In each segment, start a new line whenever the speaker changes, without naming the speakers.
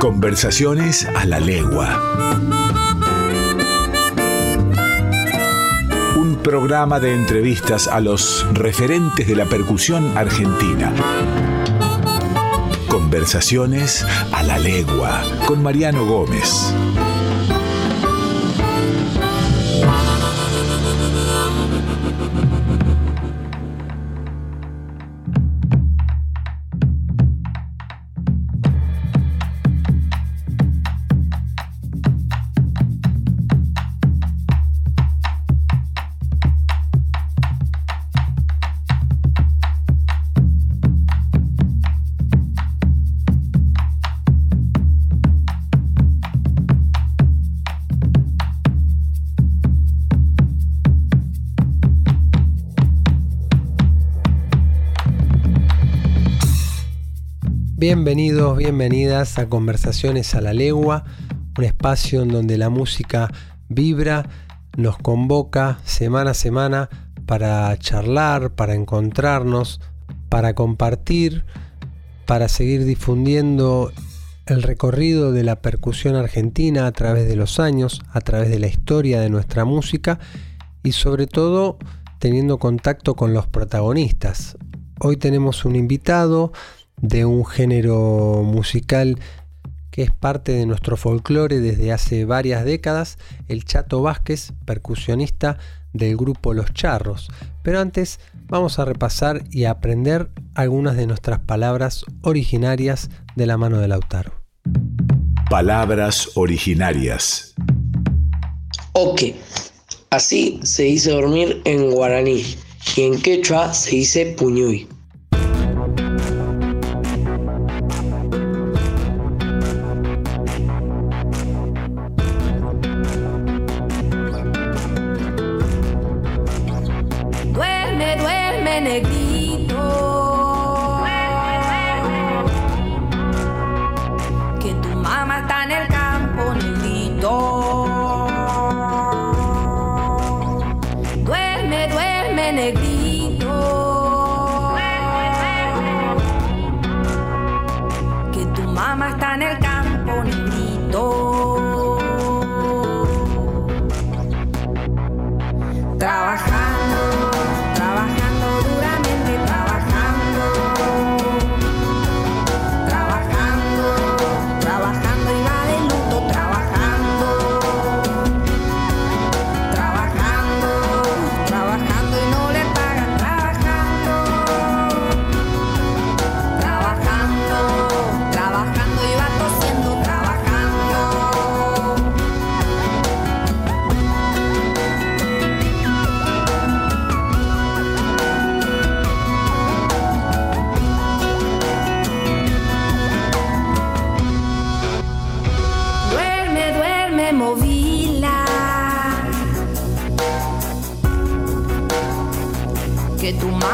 Conversaciones a la legua. Un programa de entrevistas a los referentes de la percusión argentina. Conversaciones a la legua con Mariano Gómez.
Bienvenidos, bienvenidas a Conversaciones a la Legua, un espacio en donde la música vibra, nos convoca semana a semana para charlar, para encontrarnos, para compartir, para seguir difundiendo el recorrido de la percusión argentina a través de los años, a través de la historia de nuestra música y sobre todo teniendo contacto con los protagonistas. Hoy tenemos un invitado, de un género musical que es parte de nuestro folclore desde hace varias décadas, el Chato Vázquez, percusionista del grupo Los Charros. Pero antes vamos a repasar y aprender algunas de nuestras palabras originarias de la mano de Lautaro.
Palabras originarias.
Ok, así se dice dormir en guaraní y en quechua se dice puñuy.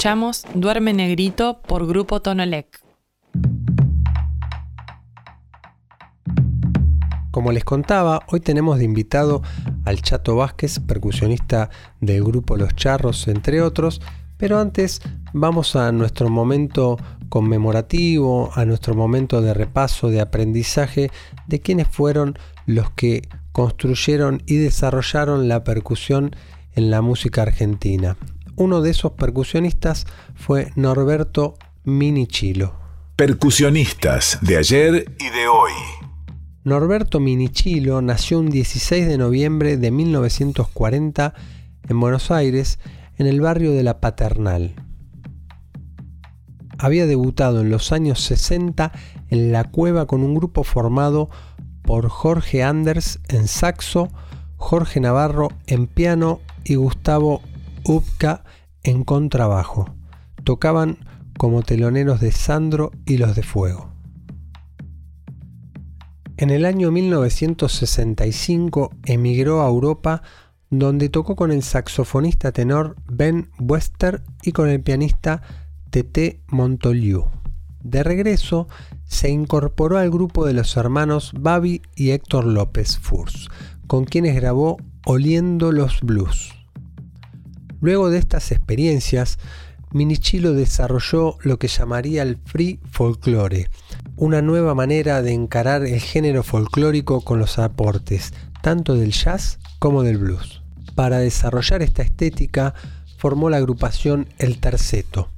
Escuchamos Duerme Negrito por Grupo Tonolec.
Como les contaba, hoy tenemos de invitado al Chato Vázquez, percusionista del grupo Los Charros, entre otros, pero antes vamos a nuestro momento conmemorativo, a nuestro momento de repaso, de aprendizaje de quienes fueron los que construyeron y desarrollaron la percusión en la música argentina. Uno de esos percusionistas fue Norberto Minichilo.
Percusionistas de ayer y de hoy.
Norberto Minichilo nació un 16 de noviembre de 1940 en Buenos Aires, en el barrio de La Paternal. Había debutado en los años 60 en La Cueva con un grupo formado por Jorge Anders en saxo, Jorge Navarro en piano y Gustavo Upka en contrabajo. Tocaban como teloneros de Sandro y los de Fuego. En el año 1965 emigró a Europa donde tocó con el saxofonista tenor Ben Wester y con el pianista Tete Montoliu. De regreso, se incorporó al grupo de los hermanos Babi y Héctor López Furs, con quienes grabó Oliendo los Blues. Luego de estas experiencias, Minichilo desarrolló lo que llamaría el free folklore, una nueva manera de encarar el género folclórico con los aportes tanto del jazz como del blues. Para desarrollar esta estética formó la agrupación El Terceto.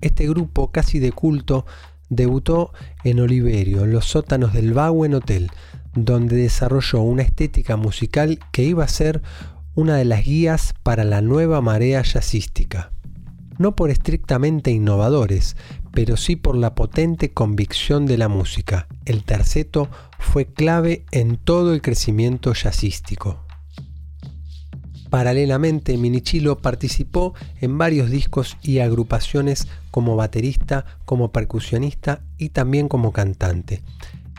Este grupo casi de culto debutó en Oliverio, en los sótanos del Bowen Hotel, donde desarrolló una estética musical que iba a ser una de las guías para la nueva marea jazzística no por estrictamente innovadores, pero sí por la potente convicción de la música. El terceto fue clave en todo el crecimiento jazzístico. Paralelamente, Minichilo participó en varios discos y agrupaciones como baterista, como percusionista y también como cantante.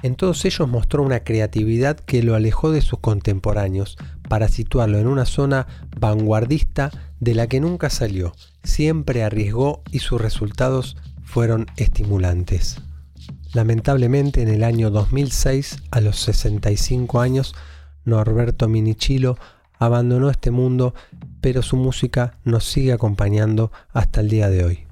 En todos ellos mostró una creatividad que lo alejó de sus contemporáneos para situarlo en una zona vanguardista de la que nunca salió, siempre arriesgó y sus resultados fueron estimulantes. Lamentablemente en el año 2006, a los 65 años, Norberto Minichilo abandonó este mundo, pero su música nos sigue acompañando hasta el día de hoy.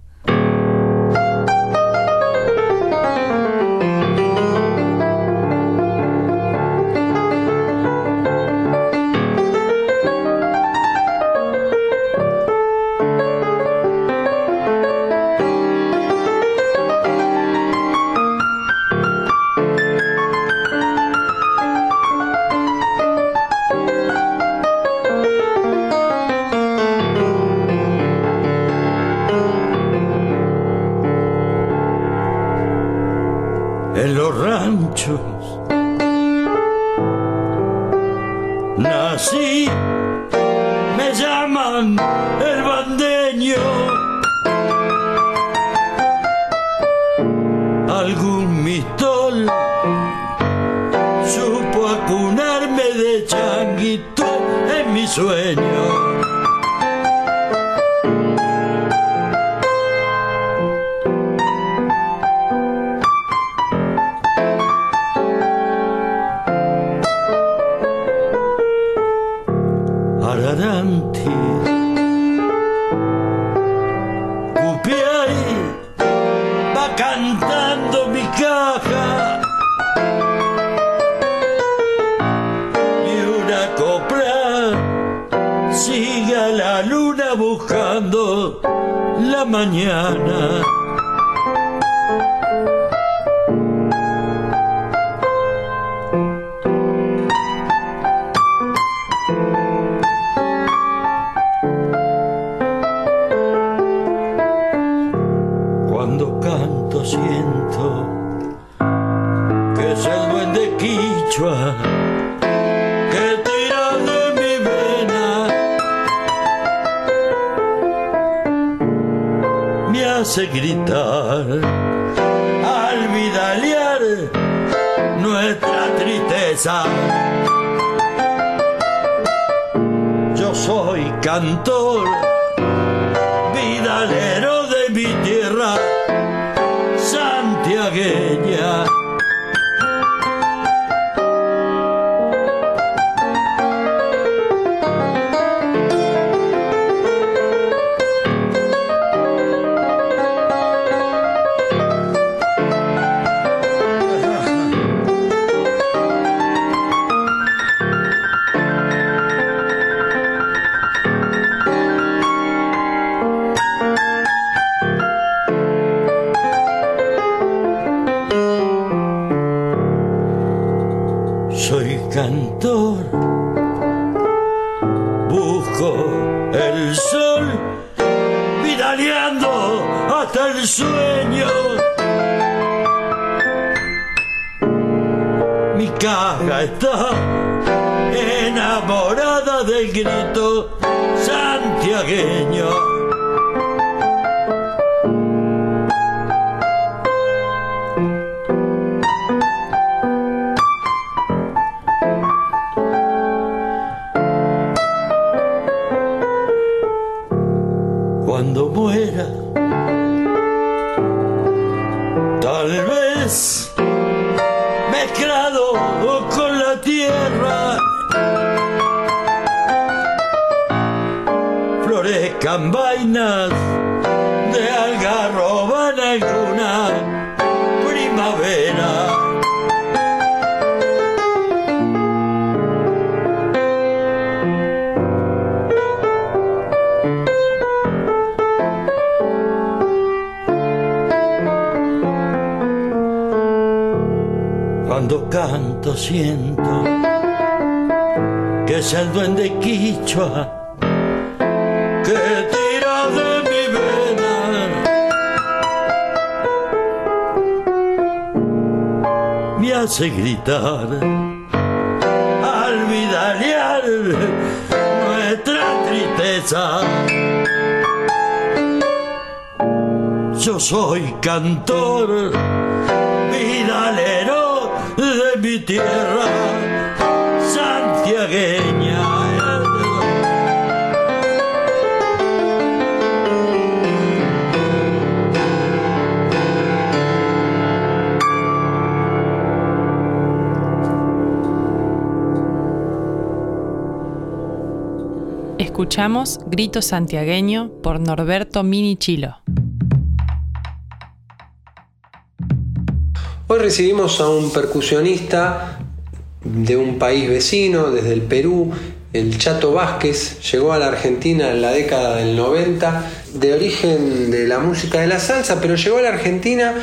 Hace Yo soy cantor, vidalero tierra santiagueña. Grito santiagueño. Vainas de algarroba en alguna primavera. Cuando canto siento que es el duende quichua hace gritar al vidalear nuestra tristeza. Yo soy cantor, vidalero de mi tierra
Escuchamos Grito Santiagueño por Norberto Minichilo.
Hoy recibimos a un percusionista de un país vecino, desde el Perú, el Chato Vázquez, llegó a la Argentina en la década del 90, de origen de la música de la salsa, pero llegó a la Argentina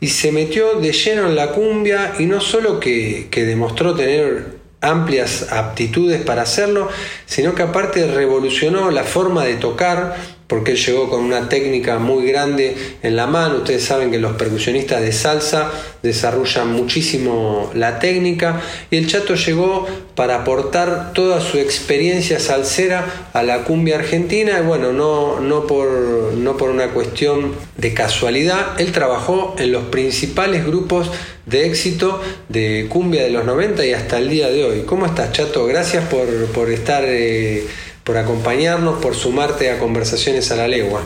y se metió de lleno en la cumbia y no solo que, que demostró tener amplias aptitudes para hacerlo, sino que aparte revolucionó la forma de tocar, porque él llegó con una técnica muy grande en la mano. Ustedes saben que los percusionistas de salsa desarrollan muchísimo la técnica y el Chato llegó para aportar toda su experiencia salsera a la cumbia argentina y bueno, no, no, por, no por una cuestión de casualidad, él trabajó en los principales grupos de éxito de cumbia de los 90 y hasta el día de hoy. ¿Cómo estás, Chato? Gracias por, por estar... Eh, por acompañarnos, por sumarte a Conversaciones a la Legua.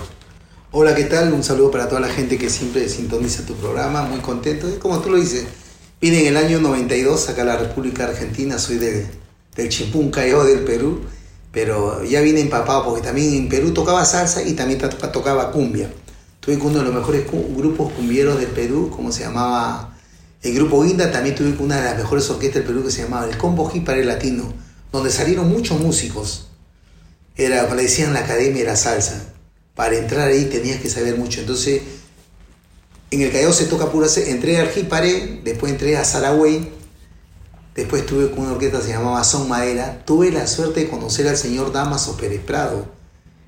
Hola, ¿qué tal? Un saludo para toda la gente que siempre sintoniza tu programa, muy contento. Como tú lo dices, vine en el año 92 acá a la República Argentina, soy de, del Chimpuncayo del Perú, pero ya vine empapado porque también en Perú tocaba salsa y también tocaba cumbia. Tuve con uno de los mejores grupos cumbieros del Perú, como se llamaba el Grupo Guinda, también tuve con una de las mejores orquestas del Perú que se llamaba el Combo Hipare Latino, donde salieron muchos músicos era, le decían la academia de la salsa. Para entrar ahí tenías que saber mucho. Entonces, en el Callao se toca pura Entré a Arjípare, después entré a Saragüey, después estuve con una orquesta que se llamaba Son Madera. Tuve la suerte de conocer al señor Damaso Pérez Prado,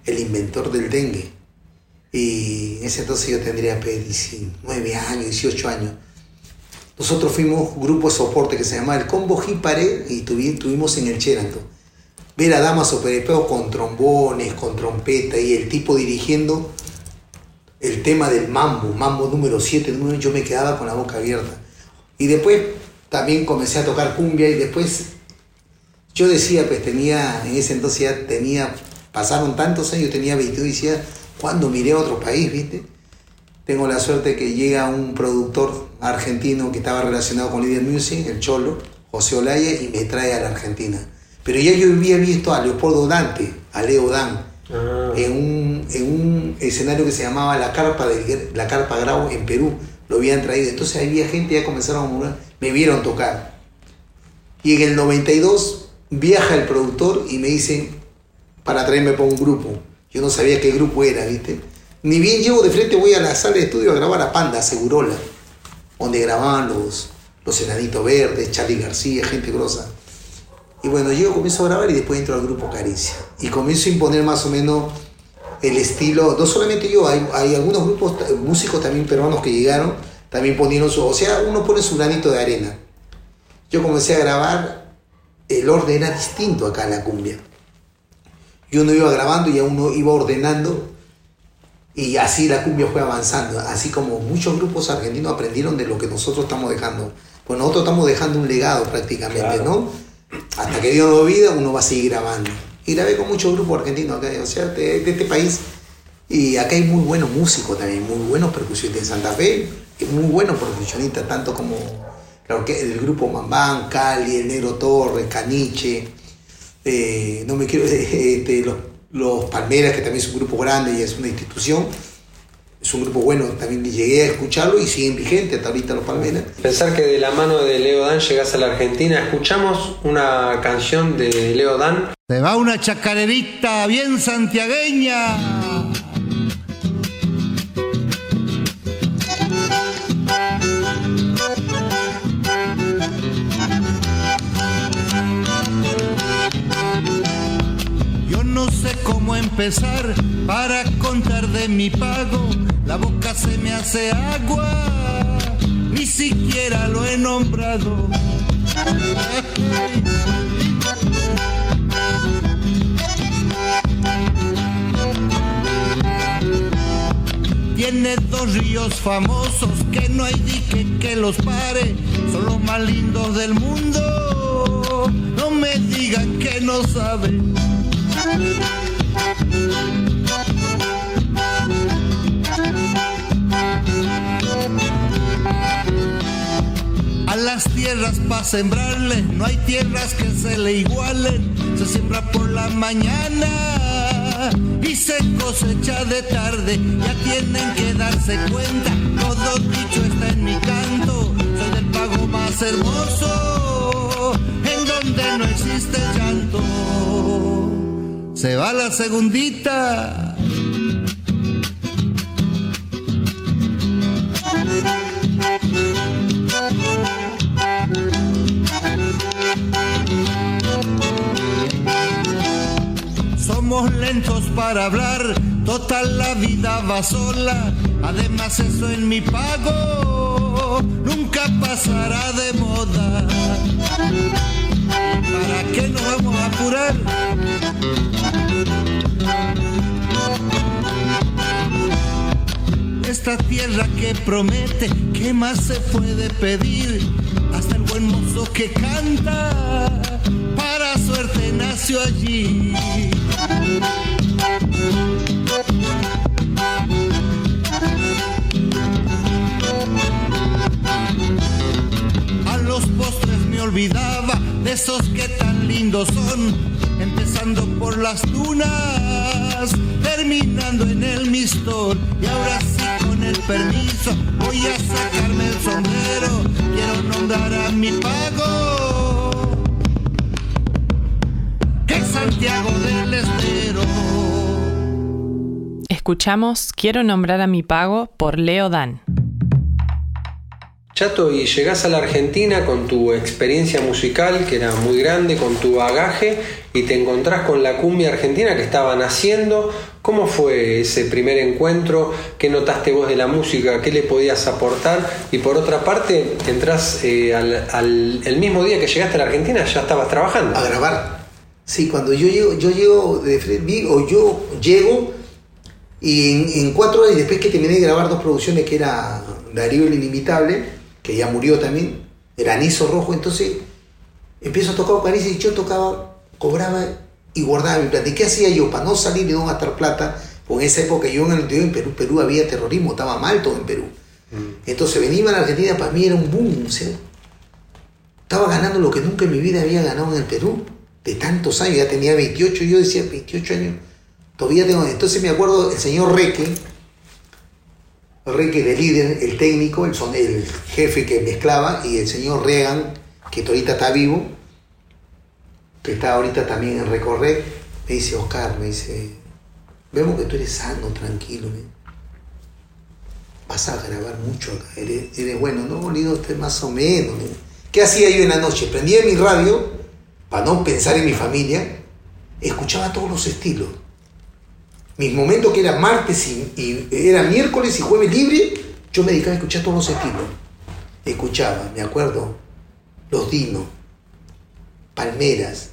el inventor del dengue. Y en ese entonces yo tendría 19 años, 18 años. Nosotros fuimos grupo de soporte que se llamaba el Combo Jipare y tuvimos en el Cheranto ver a Damaso Perepeo con trombones, con trompeta y el tipo dirigiendo el tema del mambo, mambo número 7, yo me quedaba con la boca abierta. Y después también comencé a tocar cumbia y después yo decía, pues tenía, en ese entonces ya tenía, pasaron tantos años, tenía 22 y decía, ¿cuándo miré a otro país, viste? tengo la suerte que llega un productor argentino que estaba relacionado con Lidia Music, el Cholo, José Olaya, y me trae a la Argentina. Pero ya yo había visto a Leopoldo Dante, a Leo Dan,
Ah.
en, un, en un escenario que se llamaba La Carpa, de, la Carpa Grau en Perú. Lo habían traído. Entonces había gente, ya comenzaron a murmurar, me vieron tocar. Y en el 92 viaja el productor y me dice, para traerme para un grupo. Yo no sabía qué grupo era, ¿viste? Ni bien llego de frente, voy a la sala de estudio a grabar a Panda, Segurola, donde grababan los, los Enanitos Verdes, Charlie García, gente grosa. Y bueno, yo comienzo a grabar y después entro al grupo Caricia. Y comienzo a imponer más o menos el estilo, no solamente yo, hay, hay algunos grupos, t- músicos también peruanos que llegaron, también ponieron su, o sea, uno pone su granito de arena. Yo comencé a grabar, el orden era distinto acá en la cumbia. Yo uno iba grabando y a uno iba ordenando y así la cumbia fue avanzando, así como muchos grupos argentinos aprendieron de lo que nosotros estamos dejando. Pues nosotros estamos dejando un legado prácticamente,
Claro.
¿no? Hasta que Dios nos vida, uno va a seguir grabando. Y grabé con muchos grupos argentinos acá, de, este país. Y acá hay muy buenos músicos también, muy buenos percusionistas. En Santa Fe, muy buenos percusionistas, tanto como el grupo Mambán, Cali, el Negro Torres, Caniche, eh, no me quiero, este, los, los Palmeras, que también es un grupo grande y es una institución. Es un grupo bueno, también llegué a escucharlo y siguen vigentes hasta ahorita los Palmeras.
Pensar que de la mano de Leo Dan llegás a la Argentina, escuchamos una canción de Leo Dan.
Se va una chacarerita bien santiagueña. Cómo empezar para contar de mi pago. La boca se me hace agua, ni siquiera lo he nombrado. Tiene dos ríos famosos que no hay dique que los pare, son los más lindos del mundo. No me digan que no saben. A las tierras para sembrarle, no hay tierras que se le igualen. Se siembra por la mañana y se cosecha de tarde. Ya tienen que darse cuenta, todo dicho está en mi canto. Se va la segundita. Somos lentos para hablar, total la vida va sola. Además eso en mi pago nunca pasará de moda. ¿Para qué nos vamos a apurar? Esta tierra que promete, ¿qué más se puede pedir? Hasta el buen mozo que canta, para suerte nació allí. A los postres me olvidaba de esos que tan lindos son, empezando por las dunas, terminando en el mistol. Y ahora sí, con el permiso, voy a sacarme el sombrero. Quiero nombrar a mi pago, que es Santiago del Estero.
Escuchamos Quiero nombrar a mi pago por Leo Dan.
Y llegás a la Argentina con tu experiencia musical, que era muy grande, con tu bagaje, y te encontrás con la cumbia argentina que estaba naciendo. ¿Cómo fue ese primer encuentro? ¿Qué notaste vos de la música? ¿Qué le podías aportar? Y por otra parte, entrás eh, al, el mismo día que llegaste a la Argentina, ya estabas trabajando.
a grabar. Sí, cuando yo llego, yo llego de o yo llego y en, cuatro horas, después que terminé de grabar dos producciones que era Darío el Inimitable, que ya murió también, Granizo Rojo, entonces empiezo a tocar Caricia y yo tocaba, cobraba y guardaba mi plata. ¿Y qué hacía yo para no salir y no gastar plata? En esa época yo en el en Perú, Perú había terrorismo, estaba mal todo en Perú. Entonces venir a la Argentina para mí era un boom. o sea, estaba ganando lo que nunca en mi vida había ganado en el Perú. De tantos años, ya tenía 28, yo decía 28 años. Todavía tengo. Entonces me acuerdo el señor Reque, Reque de líder, el técnico, el, son, el jefe que mezclaba, y el señor Reagan, que ahorita está vivo, que está ahorita también en Recorrer, me dice, Oscar, me dice, vemos que tú eres sano, tranquilo, me- vas a grabar mucho acá, eres, eres bueno, no, Lido, usted más o menos. me- ¿Qué hacía yo en la noche? Prendía mi radio, para no pensar en mi familia, escuchaba todos los estilos. Mis momentos que era martes y, y era miércoles y jueves libre, yo me dedicaba a escuchar todos los estilos. Escuchaba, me acuerdo, Los Dinos, Palmeras,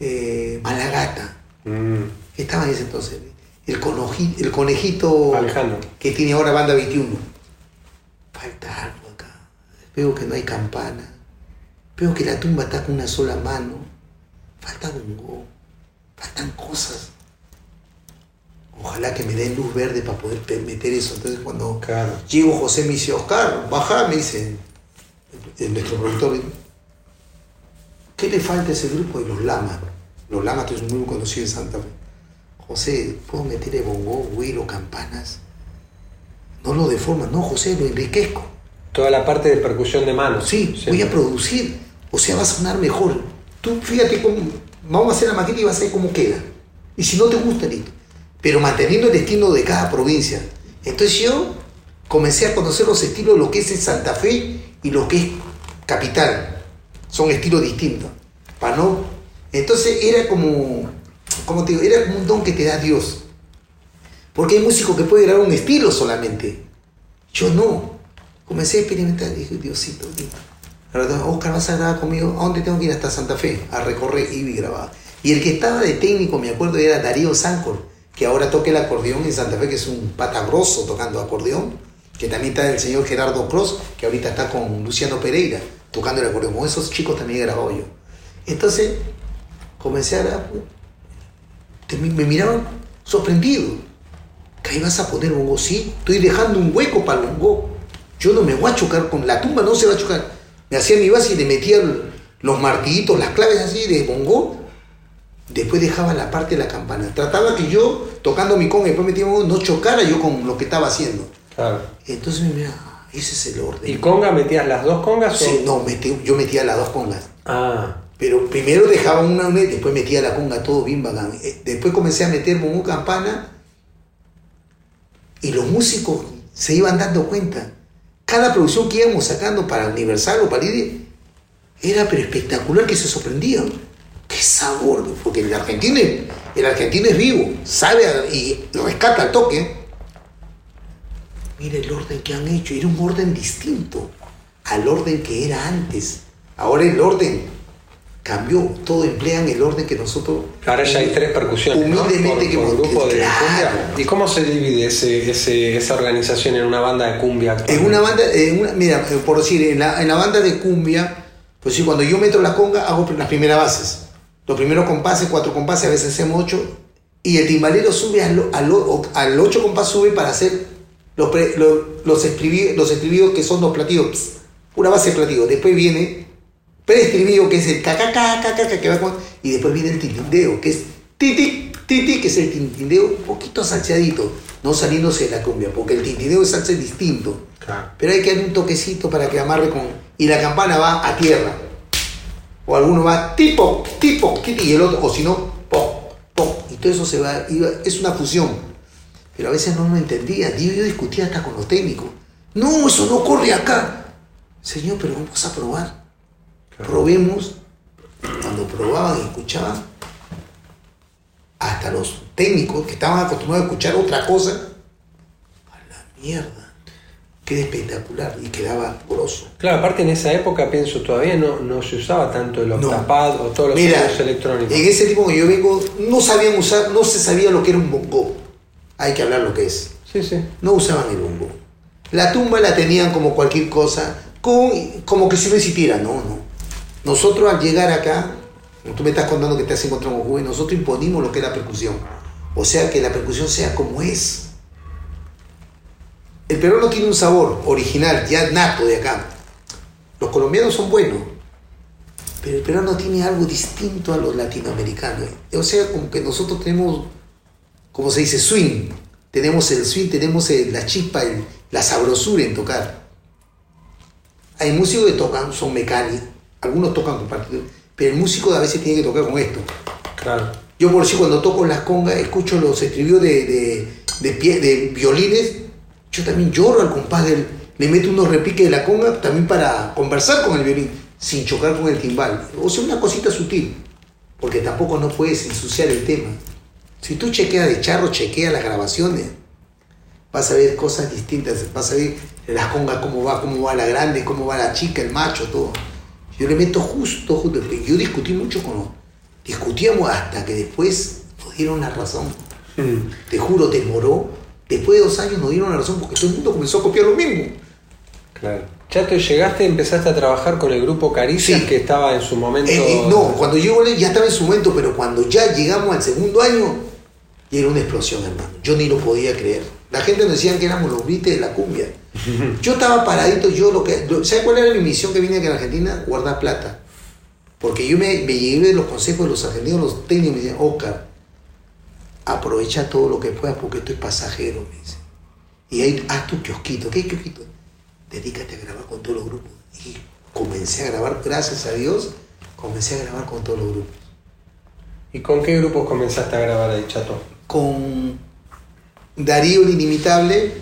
eh, Malagata,
Mm.
estaba en ese entonces. El, conoji- el conejito
Alejandro.
que tiene ahora banda 21. Falta algo acá. Veo que no hay campana. Veo que la tumba está con una sola mano. Falta bongo. Faltan cosas. Ojalá que me den luz verde para poder meter eso. Entonces cuando
Claro.
llego José me dice, Oscar, baja, me dice el- nuestro productor. ¿Qué le falta a ese grupo de los lamas? Los lamas que es grupo conocido en Santa Fe. José, ¿puedo meterle bongo, güiro, campanas? No lo deforma, no, José, lo enriquezco.
Toda la parte de percusión de manos.
Sí,
Siempre.
voy a producir. O sea, va a sonar mejor. Tú fíjate cómo. Vamos a hacer la maqueta y vas a ver cómo queda. Y si no te gusta, listo. Pero manteniendo el estilo de cada provincia. Entonces yo comencé a conocer los estilos de lo que es Santa Fe y lo que es capital. Son estilos distintos. Para no. Entonces era como. Como te digo, era como un don que te da Dios. Porque hay músicos que pueden grabar un estilo solamente. Yo no. Comencé a experimentar. Dije, Diosito, Dios. Ahora, Oscar, vas a grabar conmigo. ¿A dónde tengo que ir? Hasta Santa Fe. A recorrer y grababa. Y el que estaba de técnico, me acuerdo, era Darío Sancor, que ahora toca el acordeón en Santa Fe, que es un patagroso tocando acordeón. Que también está el señor Gerardo Cross, que ahorita está con Luciano Pereira, tocando el acordeón. Con esos chicos también he grabado yo. Entonces, comencé a Me miraban sorprendido. Que ahí vas a poner bongo, sí. Estoy dejando un hueco para el bongo. Yo no me voy a chocar con la tumba, no se va a chocar. Me hacía mi base y le metía los martillitos, las claves así de bongo. Después dejaba la parte de la campana. Trataba que yo, tocando mi conga y después metía no chocara yo con lo que estaba haciendo.
Claro.
Entonces me mira, "Ah, ese es el orden.
¿Y conga metías las dos congas
Sí,
o...?
no, metí- yo metía las dos congas.
Ah,
Pero primero dejaba una, una y después metía la conga todo bien bacán. Eh, Después comencé a meter bongo campana y los músicos se iban dando cuenta. Cada producción que íbamos sacando para Universal o para líder era pero espectacular que se sorprendían. ¡Qué sabor! Porque el argentino, el argentino es vivo, sabe y rescata al toque. Mira el orden que han hecho, era un orden distinto al orden que era antes. Ahora el orden cambió, todo emplean el orden que nosotros...
ahora ya hay tres percusiones, ¿no?
Humildemente
Por-
que
por
hemos-
grupo de
claro.
cumbia. ¿Y cómo se divide ese, ese- esa organización en una banda de cumbia?
En una banda, en una- mira, eh, por decir, en la, en la banda de cumbia, pues sí, cuando yo meto la conga, hago las primeras bases. Los primeros compases, cuatro compases, a veces hacemos ocho, y el timbalero sube al, al, ocho compás sube para hacer los, pre- los, los, los estribillos que son dos platillos, una base de platillo. Después viene preestribillo, que es el cacaca, cacaca, que va con, y después viene el titindeo, que es titi, titi, que es el tintindeo un poquito salseadito, no saliéndose de la cumbia, porque el tintindeo es salsa distinto.
Claro.
Pero hay que darle un toquecito para que amarre con. Y la campana va a tierra. O alguno va tipo, tipo, y el otro, o si no, po, po. Y todo eso se va, iba- es una fusión. Pero a veces no lo entendía. Yo, yo discutía hasta con los técnicos. No, eso no corre acá. Señor, pero vamos a probar. Probemos. Cuando probaban y escuchaban, hasta los técnicos que estaban acostumbrados a escuchar otra cosa, a la mierda. Queda espectacular y quedaba grosso.
Claro, aparte en esa época, pienso, todavía no, no se usaba tanto el
No.
octapad o todos los
Mira,
electrónicos.
en ese tipo que yo vengo, no sabían usar, no se sabía lo que era un bongo. Hay que hablar lo que es.
Sí, sí.
No usaban el bongo. La tumba la tenían como cualquier cosa, con, como que si no existiera. No, no. Nosotros al llegar acá, tú me estás contando que te has encontrado con Juven, nosotros imponimos lo que es la percusión. O sea, que la percusión sea como es. El peruano tiene un sabor original, ya nato de acá. Los colombianos son buenos, pero el peruano tiene algo distinto a los latinoamericanos. O sea, como que nosotros tenemos, como se dice, swing. Tenemos el swing, tenemos el- la chispa, el- la sabrosura en tocar. Hay músicos que tocan, son mecánicos, algunos tocan con partituras, pero el músico a veces tiene que tocar con esto.
Claro.
Yo por si cuando toco las congas, escucho los estribillos de, de, de, pie- de violines, yo también lloro al compás del... Le meto unos repiques de la conga también para conversar con el violín, sin chocar con el timbal. O sea, una cosita sutil, porque tampoco no puedes ensuciar el tema. Si tú chequeas de charro, chequea las grabaciones, vas a ver cosas distintas, vas a ver las congas, cómo va, cómo va la grande, cómo va la chica, el macho, todo. Yo le meto justo, justo. Yo discutí mucho con los... Discutíamos hasta que después nos dieron la razón. Te juro, te moró. Después de dos años nos dieron la razón porque todo el mundo comenzó a copiar lo mismo.
Claro. Chato, llegaste y empezaste a trabajar con el grupo Caricias
Sí.
que estaba en su momento.
Eh, eh, no, cuando yo ya estaba en su momento, pero cuando ya llegamos al segundo año, ya era una explosión, hermano. Yo ni lo podía creer. La gente nos decían que éramos los brites de la cumbia. Yo estaba paradito, yo lo que... ¿Sabes cuál era mi misión que vine aquí en Argentina? Guardar plata. Porque yo me, me llevé de los consejos de los argentinos, los técnicos, me decían, Oscar, aprovecha todo lo que puedas porque esto es pasajero, me. Y ahí haz tu kiosquito. ¿Qué kiosquito? Dedícate a grabar con todos los grupos. Y comencé a grabar, gracias a Dios, comencé a grabar con todos los grupos.
¿Y con qué grupos comenzaste a grabar ahí, Chato?
Con Darío el Inimitable,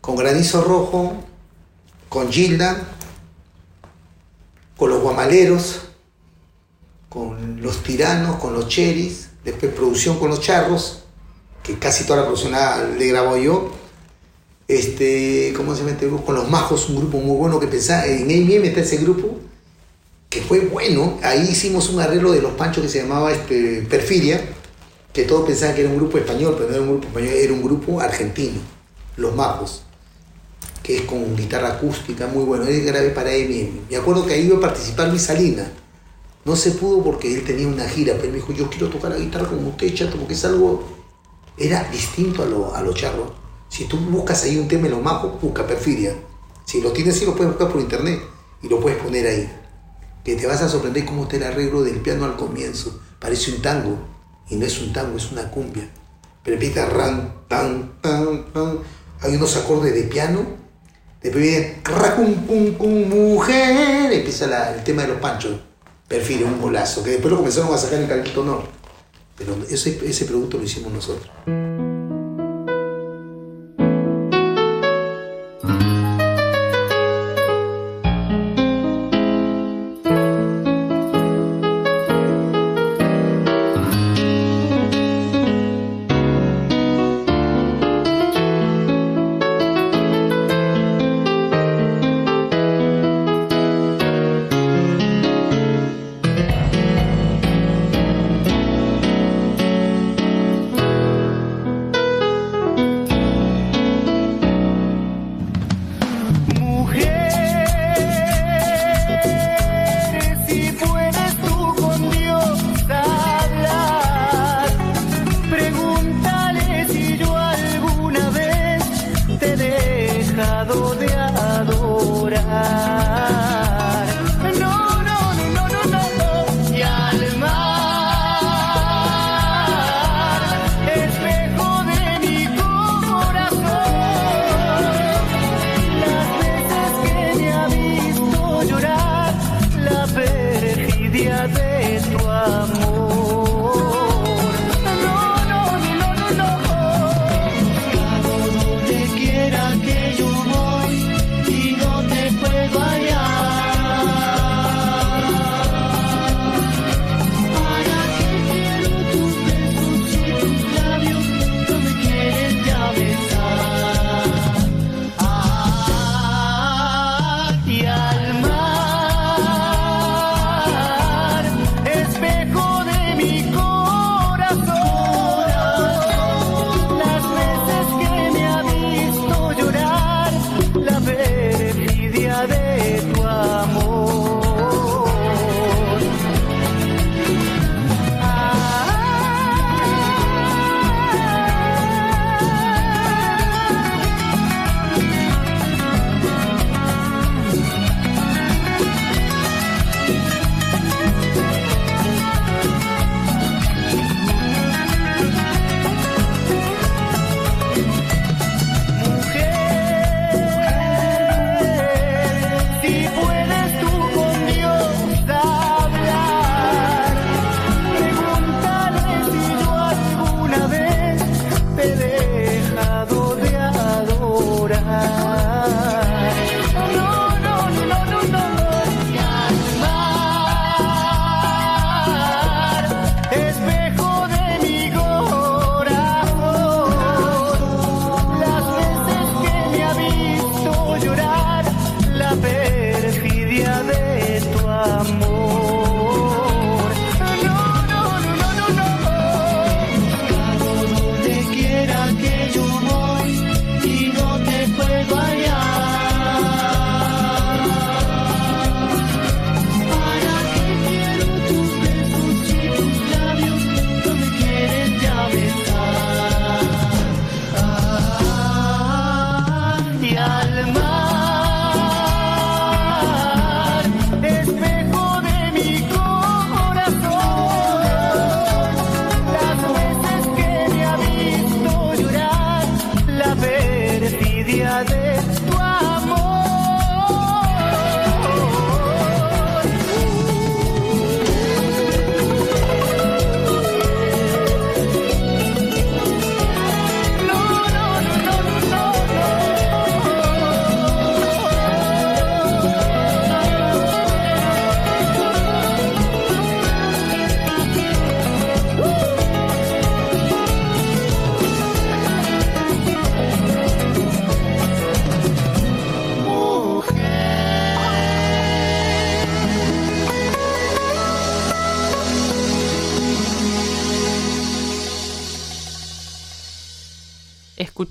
con Granizo Rojo, con Gilda, con los Guamaleros, con los Tiranos, con los Cheris, después producción con los Charros, que casi toda la producción le grabo yo. Este, ¿cómo se llama este? Con los Majos, un grupo muy bueno que pensaba, en AMM está ese grupo, que fue bueno. Ahí hicimos un arreglo de los Panchos que se llamaba este, Perfidia, que todos pensaban que era un grupo español, pero no era un grupo español, era un grupo argentino, Los Majos, que es con guitarra acústica, muy bueno. Él grabé para AMM. Me acuerdo que ahí iba a participar Luis Salina. No se pudo porque él tenía una gira, pero él me dijo, yo quiero tocar la guitarra como usted, chato, porque es algo... Era distinto a lo, a lo charro. Si tú buscas ahí un tema en los majos, busca Perfidia. Si lo tienes, sí lo puedes buscar por internet y lo puedes poner ahí. Que te vas a sorprender cómo está el arreglo del piano al comienzo. Parece un tango. Y no es un tango, es una cumbia. Pero empieza ran, tan, tan, tan. Hay unos acordes de piano. Después viene cracum, pum, pum, mujer. Empieza la- el tema de los panchos. Perfidia, un golazo. Que después lo comenzaron a sacar en Calquito no. Pero ese, ese producto lo hicimos nosotros.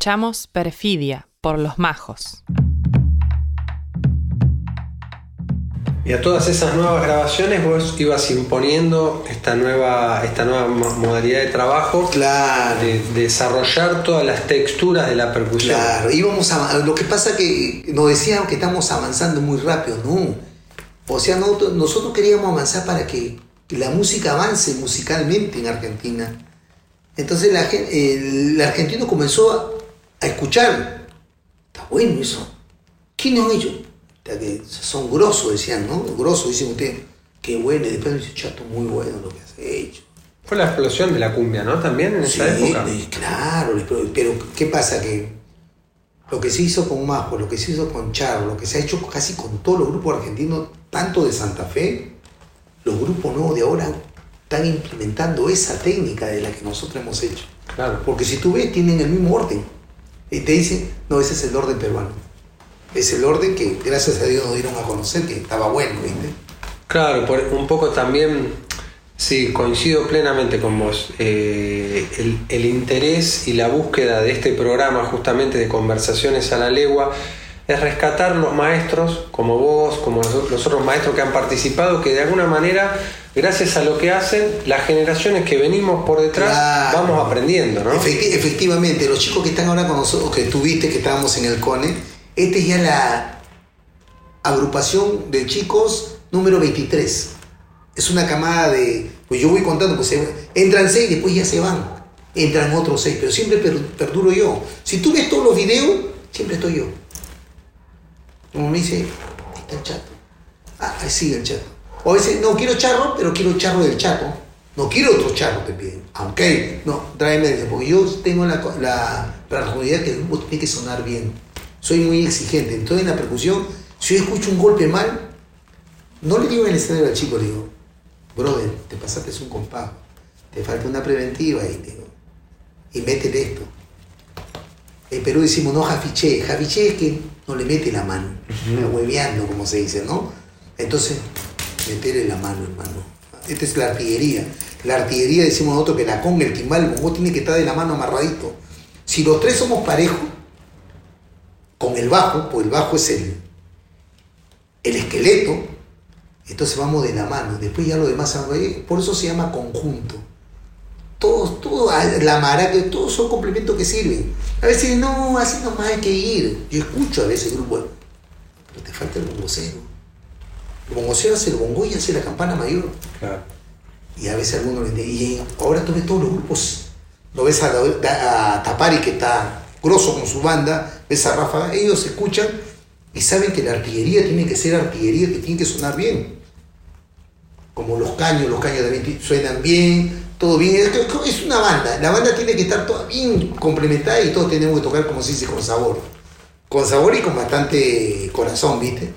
Escuchamos Perfidia por Los Majos.
Y a todas esas nuevas grabaciones vos ibas imponiendo esta nueva, esta nueva mo- modalidad de trabajo,
Claro.
de, de desarrollar todas las texturas de la percusión.
Claro, íbamos a, lo que pasa que nos decían que estamos avanzando muy rápido, no. O sea, nosotros, nosotros queríamos avanzar para que la música avance musicalmente en Argentina. Entonces la gen- el, argentino comenzó a, escuchar. Está bueno eso. ¿Quiénes han hecho? Puta, que Son grosos, decían, ¿no? Grosos, dicen ustedes. Qué bueno. Y después me dice, chato, muy bueno lo que has hecho.
Fue la explosión de la cumbia, ¿no? También en esa
Sí,
época.
claro, pero, pero ¿qué pasa? Que lo que se hizo con Majo, lo que se hizo con Charo, lo que se ha hecho casi con todos los grupos argentinos, tanto de Santa Fe, los grupos nuevos de ahora están implementando esa técnica de la que nosotros hemos hecho.
Claro.
Porque si tú ves, tienen el mismo orden. Y te dicen, no, ese es el orden peruano. Es el orden que gracias a Dios nos dieron a conocer que estaba bueno, ¿viste?
Claro, por un poco también, sí, coincido plenamente con vos. Eh, el, interés y la búsqueda de este programa, justamente de conversaciones a la legua, es rescatar los maestros, como vos, como los otros maestros que han participado, que de alguna manera, gracias a lo que hacen, las generaciones que venimos por detrás
Claro.
vamos aprendiendo, ¿no?
Efecti- efectivamente, los chicos que están ahora con nosotros, que tuviste, que estábamos en el CONE, esta es ya la agrupación de chicos número 23. Es una camada de, pues yo voy contando, pues se- entran seis y después ya se van. Entran otros seis, pero siempre per- perduro yo. Si tú ves todos los videos, siempre estoy yo. Como me dice, ahí está el chato. Ah, ahí sigue el chato. O a veces, no quiero charro, pero quiero charro del chato. No quiero otro charro, te piden. Aunque, no, tráeme porque yo tengo la, la que el grupo tiene que sonar bien. Soy muy exigente. Entonces, en la percusión, si yo escucho un golpe mal, no le digo en el escenario al chico, le digo, brother, te pasaste un compás, te falta una preventiva y, digo, y métele esto. En Perú decimos no jafiché, jafiché es que no le mete la mano, hueveando como se dice, ¿no? Entonces, meterle la mano, hermano. Esta es la artillería. La artillería decimos nosotros que la conga, el timbal, el tiene que estar de la mano amarradito. Si los tres somos parejos, con el bajo, pues el bajo es el, el esqueleto, entonces vamos de la mano. Después ya lo demás, va- por eso se llama conjunto. Todos, todos, la maraca, todos son complementos que sirven. A veces no, así nomás hay que ir. Yo escucho a veces grupo, pero te falta el bongocero. El bongocero hace el bongo y hace la campana mayor.
Claro.
Y a veces algunos le entienden. Y ahora tú ves todos los grupos. Lo ves a, a- a Tapari que está grosso con su banda, ves a Rafa, ellos escuchan y saben que la artillería tiene que ser artillería, que tiene que sonar bien. Como los caños, los caños también suenan bien, todo bien. Es, es una banda, la banda tiene que estar toda bien complementada y todos tenemos que tocar, como se dice, con sabor. Con sabor y con bastante corazón, ¿viste?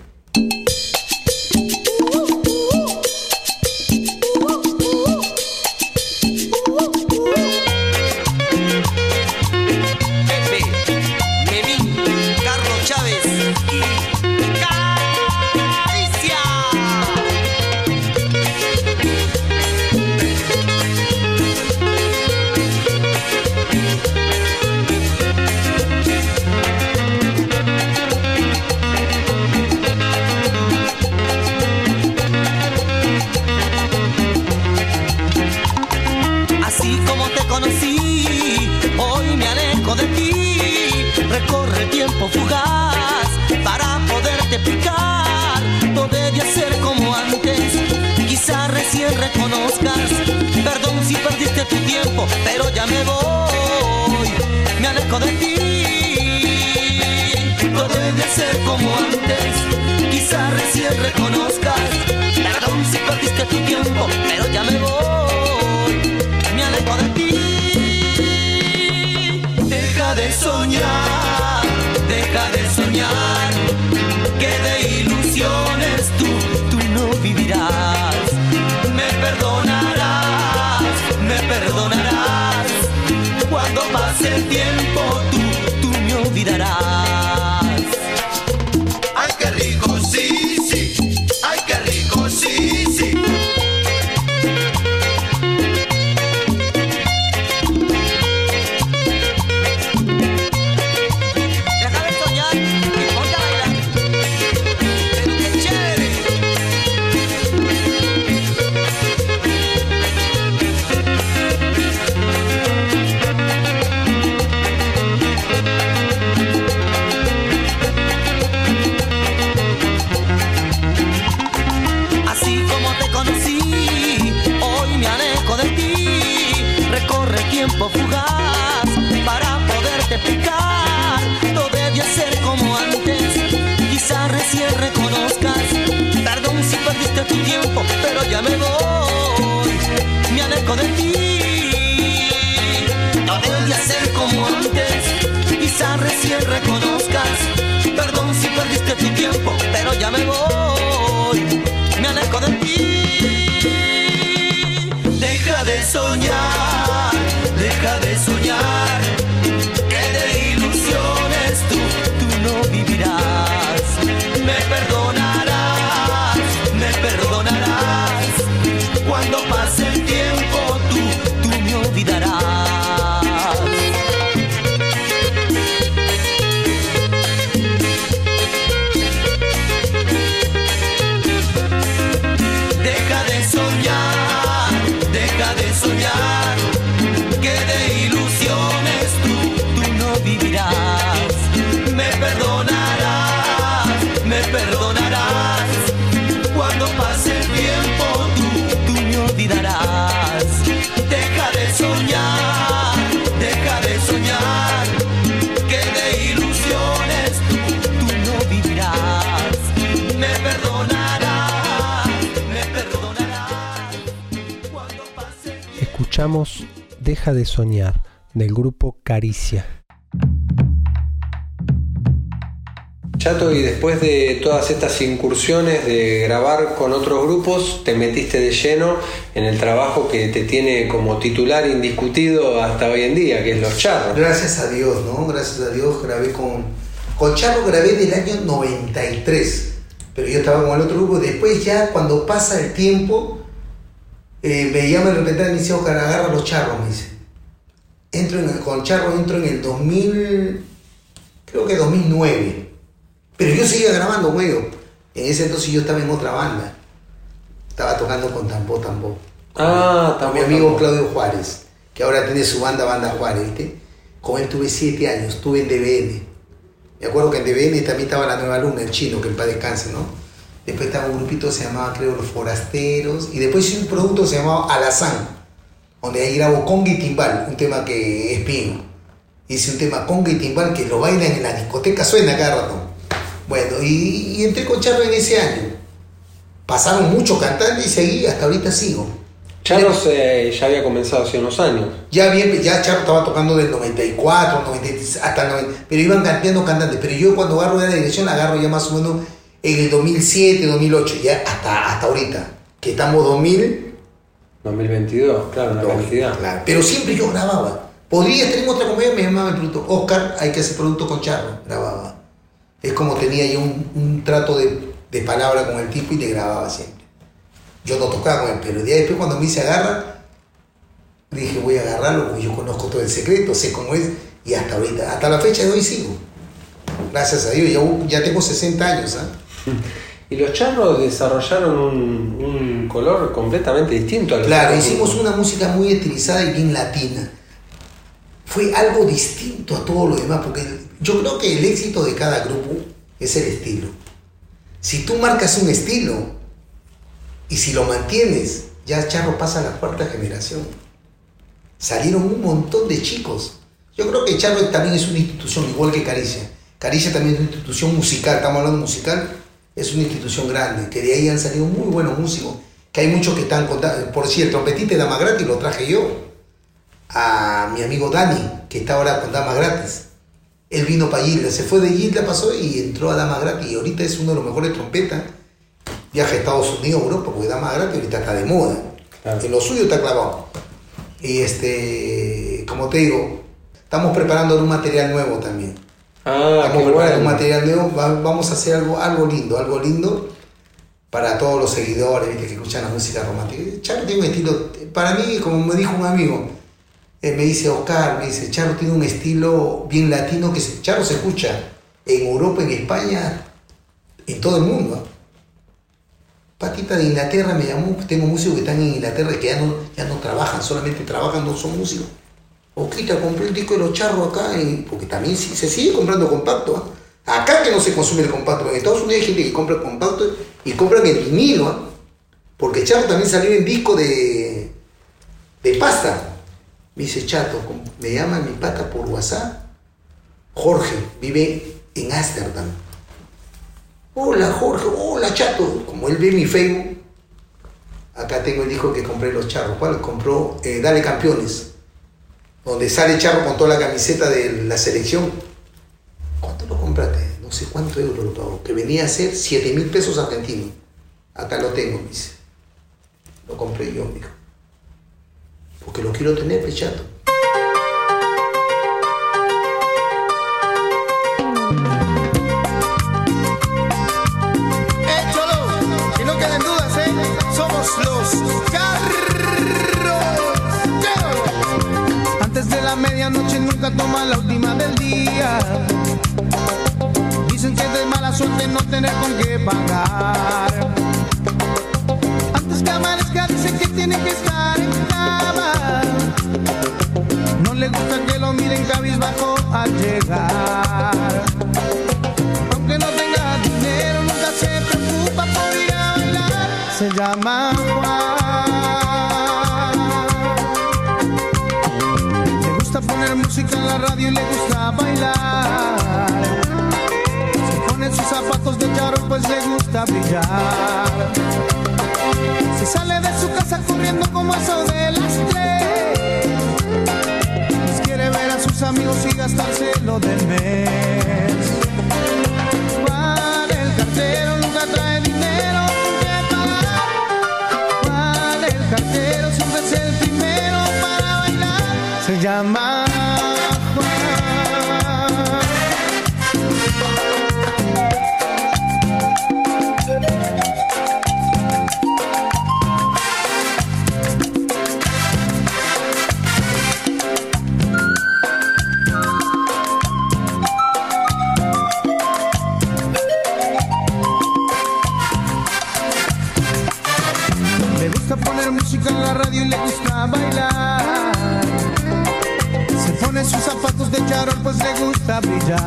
Perdón si perdiste tu tiempo, pero ya me voy. Me alejo de ti. No debe ser como antes, quizás recién reconozcas. Perdón si perdiste tu tiempo, pero ya me voy. Me alejo de ti. Deja de soñar, deja de soñar. Tiempo, tú, tú me olvidarás. Recién reconozcas. Perdón si perdiste tu tiempo, pero ya me voy. Deja de soñar
del grupo Caricia. Chato, y después de todas estas incursiones de grabar con otros grupos, te metiste de lleno en el trabajo que te tiene como titular indiscutido hasta hoy en día, que es Los Charros.
Gracias a Dios, ¿no? Gracias a Dios grabé con... Con Charro grabé del año 93, pero yo estaba con el otro grupo. Después ya cuando pasa el tiempo, eh, me llama de repente y me dice, Oscar, agarra los charros, me dice. Entro en el, con Charro entro en el 2000, creo que 2009. Pero yo seguía grabando, güey. En ese entonces yo estaba en otra banda. Estaba tocando con Tambo Tambo.
Ah,
Con mi amigo Claudio Juárez, que ahora tiene su banda, Banda Juárez, ¿viste? Con él tuve siete años, estuve en DBN. Me acuerdo que en DBN también estaba la nueva luna, el chino, que en paz descanse, ¿no? Después estaba un grupito que se llamaba, creo, Los Forasteros. Y después hice un producto que se llamaba Alazán, donde ahí grabo conga y timbal, un tema que es mío. Hice un tema conga y timbal que lo bailan en la discoteca, suena cada rato. Bueno, y, y entré con Charro en ese año. Pasaron muchos cantantes y seguí, hasta ahorita sigo.
Charros eh, ya había comenzado hace unos años.
Ya bien, ya Charro estaba tocando del 94, 93, hasta el 90, pero iban cambiando cantantes. Pero yo cuando agarro ya la dirección, la agarro ya más o menos en el 2007, 2008, ya hasta, hasta ahorita, que estamos 2000,
2022, claro, una cantidad.
claro. Pero siempre yo grababa. Podría estar en otra compañía, me llamaba el producto, Oscar, hay que hacer producto con Charro, grababa. Es como tenía yo un, un trato de, de palabra con el tipo y te grababa siempre. Yo no tocaba con él, pero ya después cuando me hice agarra, dije voy a agarrarlo porque yo conozco todo el secreto, sé cómo es, y hasta ahorita, hasta la fecha de hoy sigo. Gracias a Dios, ya, ya tengo 60 años. ¿ah?
Y los charros desarrollaron un, un color completamente distinto al
Claro, hicimos una música muy estilizada y bien latina. Fue algo distinto a todo lo demás, porque yo creo que el éxito de cada grupo es el estilo. Si tú marcas un estilo y si lo mantienes, ya Charro pasa a la cuarta generación. Salieron un montón de chicos. Yo creo que Charro también es una institución, igual que Caricia. Caricia también es una institución musical, estamos hablando musical, es una institución grande, que de ahí han salido muy buenos músicos, que hay muchos que están contando. Por cierto, el trompetista de Dama Gratis lo traje yo, a mi amigo Dani, que está ahora con Dama Gratis. Él vino para Isla, se fue de Isla, pasó y entró a Dama Gratis, y ahorita es uno de los mejores trompetas. Viaja a Estados Unidos, Europa, porque Dama Gratis ahorita está de moda. En lo suyo está clavado. Y este, como te digo, estamos preparando un material nuevo también.
Ah, qué
preparando un material nuevo, va- vamos a hacer algo, algo lindo, algo lindo para todos los seguidores ¿viste? que escuchan la música romántica. Charro tiene un estilo, para mí, como me dijo un amigo, eh, me dice Oscar, me dice, Charro tiene un estilo bien latino que se, Charro se escucha en Europa, en España, en todo el mundo. Patita de Inglaterra me llamó, tengo músicos que están en Inglaterra que ya no, ya no trabajan, solamente trabajan, no son músicos. Oquita, compré el disco de los charros acá, porque también se sigue comprando compacto. ¿ah? Acá que no se consume el compacto, en Estados Unidos hay gente que compra compacto y compran el vinilo, ¿ah? porque Charro también salió en disco de, de pasta. Me dice Chato, me llama mi pata por WhatsApp. Jorge, vive en Ámsterdam. Hola Jorge, hola Chato. Como él ve mi Facebook, Acá tengo el disco que compré Los Charros. ¿Cuál? Compró eh, Dale Campeones. Donde sale Charro con toda la camiseta de la selección. ¿Cuánto lo compraste? No sé cuánto euros lo pagó. Que venía a ser 7 mil pesos argentinos. Acá lo tengo, dice. Lo compré yo, mijo. Porque lo quiero tener, pues,
Aunque no tenga dinero, nunca se preocupa por ir a bailar. Se llama Juan. Le gusta poner música en la radio y le gusta bailar. Se pone sus zapatos de charro, pues le gusta brillar. Se sale de su casa corriendo como eso de las tres. Amigos y gastárselo del mes. Brillar.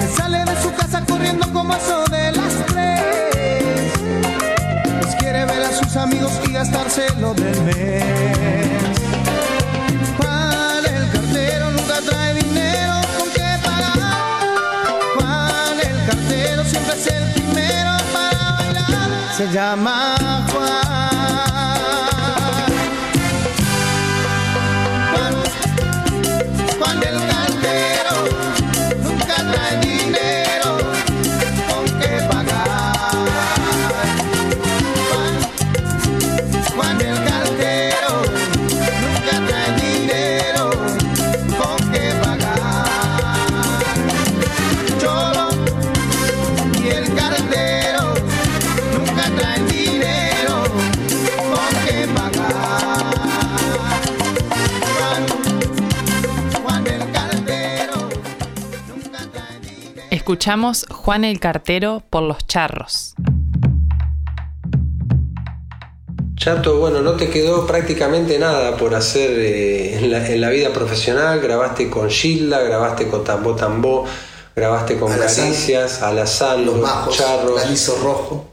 Se sale de su casa corriendo como eso de las tres. Pues quiere ver a sus amigos y gastárselo del mes. Juan el cartero nunca trae dinero con qué pagar. Juan el cartero siempre es el primero para bailar. Se llama
Escuchamos Juan el Cartero por los charros.
Chato, bueno, no te quedó prácticamente nada por hacer eh, en, la, en la vida profesional. Grabaste con Gilda, grabaste con Tambo Tambo, grabaste con
Alazán.
Caricias, Alazán,
Los
Los
Majos,
Charros.
Granizo Rojo,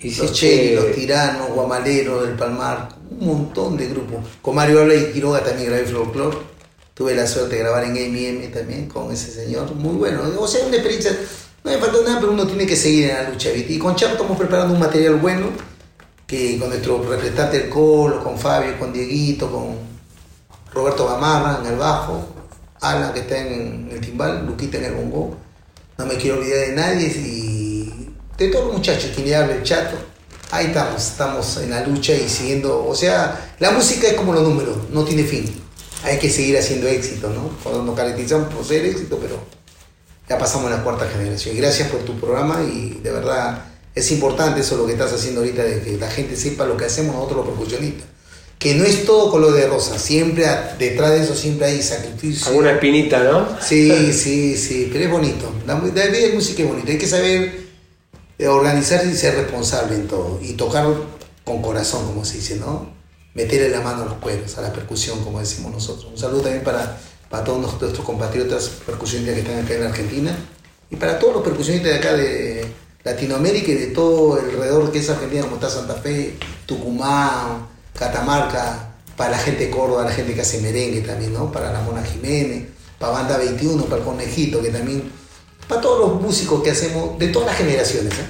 Hiciste-
Los Cheli, Los Tiranos, Guamalero, del Palmar, un montón de grupos. Con Mario Habla y Quiroga también grabé folclore. Tuve la suerte de grabar en M&M también con ese señor. Muy bueno. O sea, una experiencia. No me faltó nada, pero uno tiene que seguir en la lucha. Y con Chato estamos preparando un material bueno que con nuestro representante del Colo, con Fabio, con Dieguito, con Roberto Gamarra en el bajo, Alan que está en el timbal, Luquita en el bongo. No me quiero olvidar de nadie y de todos los muchachos, quien le habla el chato. Ahí estamos, estamos en la lucha y siguiendo. O sea, la música es como los números, no tiene fin. Hay que seguir haciendo éxito, ¿no? Cuando nos caracterizamos por ser éxito, pero ya pasamos a la cuarta generación. Gracias por tu programa y de verdad es importante eso lo que estás haciendo ahorita, de que la gente sepa lo que hacemos nosotros los percusionistas. Que no es todo color de rosa, siempre detrás de eso siempre hay sacrificio.
Alguna espinita, ¿no?
Sí, sí, sí, pero es bonito. La, la de música es bonita. Hay que saber eh, organizarse y ser responsable en todo. Y tocar con corazón, como se dice, ¿no? Meterle la mano a los cueros, a la percusión, como decimos nosotros. Un saludo también para, para todos nuestros compatriotas percusionistas que están acá en Argentina. Y para todos los percusionistas de acá de Latinoamérica y de todo alrededor que es Argentina, como está Santa Fe, Tucumán, Catamarca, para la gente de Córdoba, la gente que hace merengue también, ¿no? Para la Mona Jiménez, para Banda 21, para el Conejito, que también, para todos los músicos que hacemos, de todas las generaciones, ¿eh?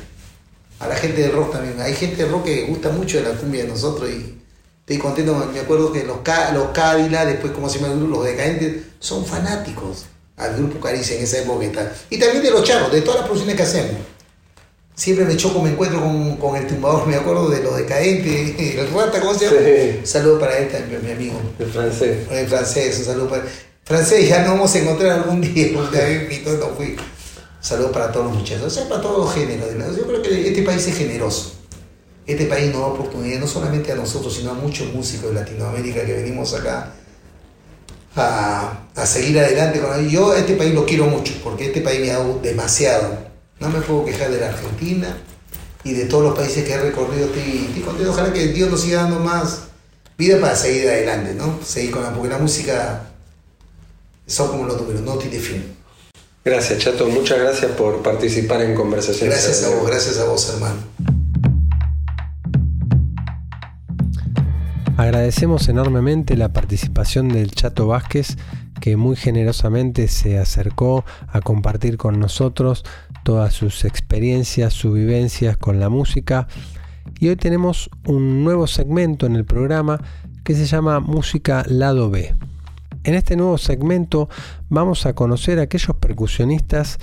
a la gente del rock también. Hay gente del rock que gusta mucho de la cumbia de nosotros y estoy contento. Me acuerdo que los, los Cádila, después, como se llama el grupo? Los Decadentes, son fanáticos al grupo Caricia en esa época y tal. Y también de los charros, de todas las producciones que hacemos. Siempre me choco, me encuentro con, con el tumbador, me acuerdo de los decadentes, el rata, ¿cómo se llama?
Sí.
Un saludo para él también, mi amigo.
El francés.
El francés, un saludo para Francés, ya nos vamos a encontrar algún día, porque a mí no fui. Un saludo para todos los muchachos, o sea, para todos los géneros. Yo creo que este país es generoso. Este país nos da oportunidad, no solamente a nosotros, sino a muchos músicos de Latinoamérica que venimos acá a, a seguir adelante con él. Yo a este país lo quiero mucho, porque este país me ha dado demasiado. No me puedo quejar de la Argentina y de todos los países que he recorrido. Estoy, estoy contento. Ojalá que Dios nos siga dando más vida para seguir adelante, ¿no? Seguir con la, porque la música son como los números, no tiene fin.
Gracias, Chato. Muchas gracias por participar en conversaciones.
Gracias a vos, gracias a vos, hermano.
Agradecemos enormemente la participación del Chato Vázquez, que muy generosamente se acercó a compartir con nosotros todas sus experiencias, sus vivencias con la música. Y hoy tenemos un nuevo segmento en el programa que se llama Música Lado B. En este nuevo segmento vamos a conocer a aquellos percusionistas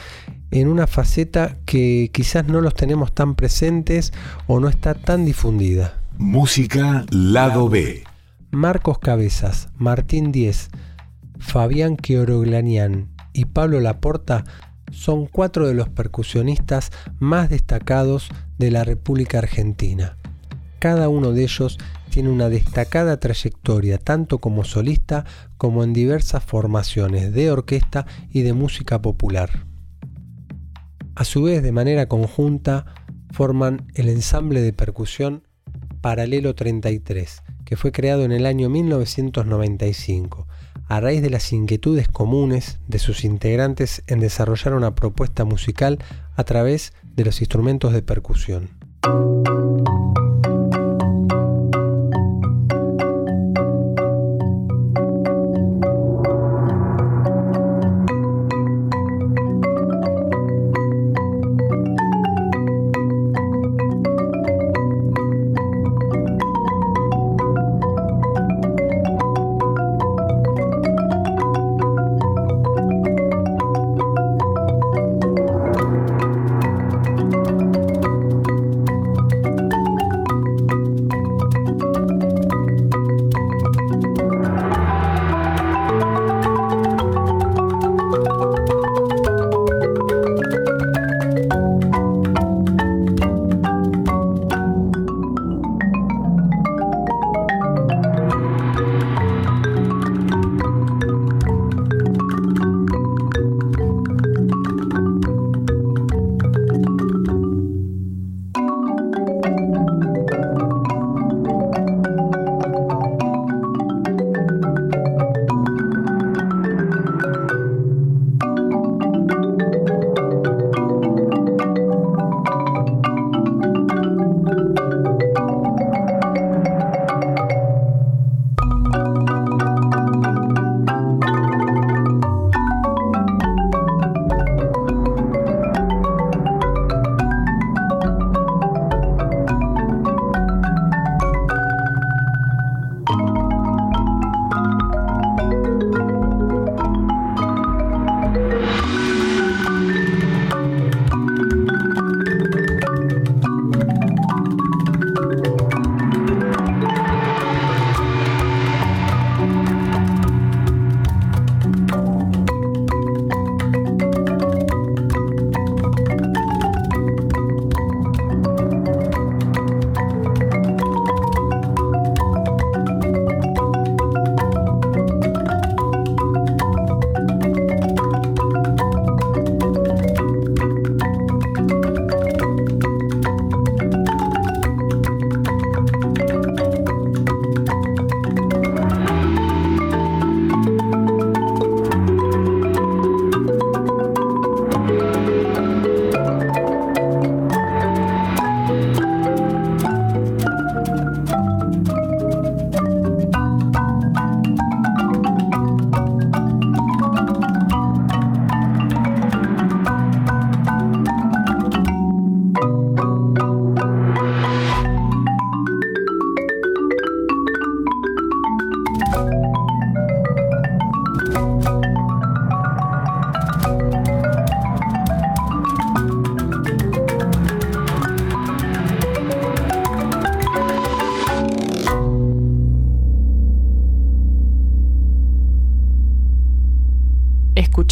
en una faceta que quizás no los tenemos tan presentes o no está tan difundida.
Música Lado B.
Marcos Cabezas, Martín Diez, Fabián Quioroglanian y Pablo Laporta son cuatro de los percusionistas más destacados de la República Argentina. Cada uno de ellos tiene una destacada trayectoria tanto como solista como en diversas formaciones de orquesta y de música popular. A su vez, de manera conjunta, forman el ensamble de percusión Paralelo 33, que fue creado en el año 1995, a raíz de las inquietudes comunes de sus integrantes en desarrollar una propuesta musical a través de los instrumentos de percusión.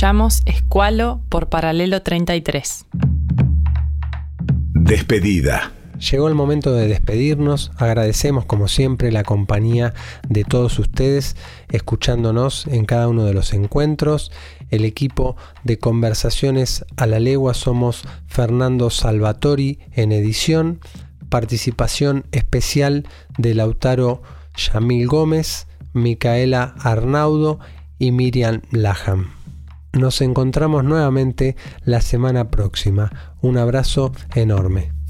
Escuchamos Escualo por Paralelo 33.
Despedida.
Llegó el momento de despedirnos. Agradecemos como siempre la compañía de todos ustedes escuchándonos en cada uno de los encuentros. El equipo de conversaciones a la legua somos Fernando Salvatori en edición, participación especial de Lautaro Yamil Gómez, Micaela Arnaudo y Miriam Laham. Nos encontramos nuevamente la semana próxima. Un abrazo enorme.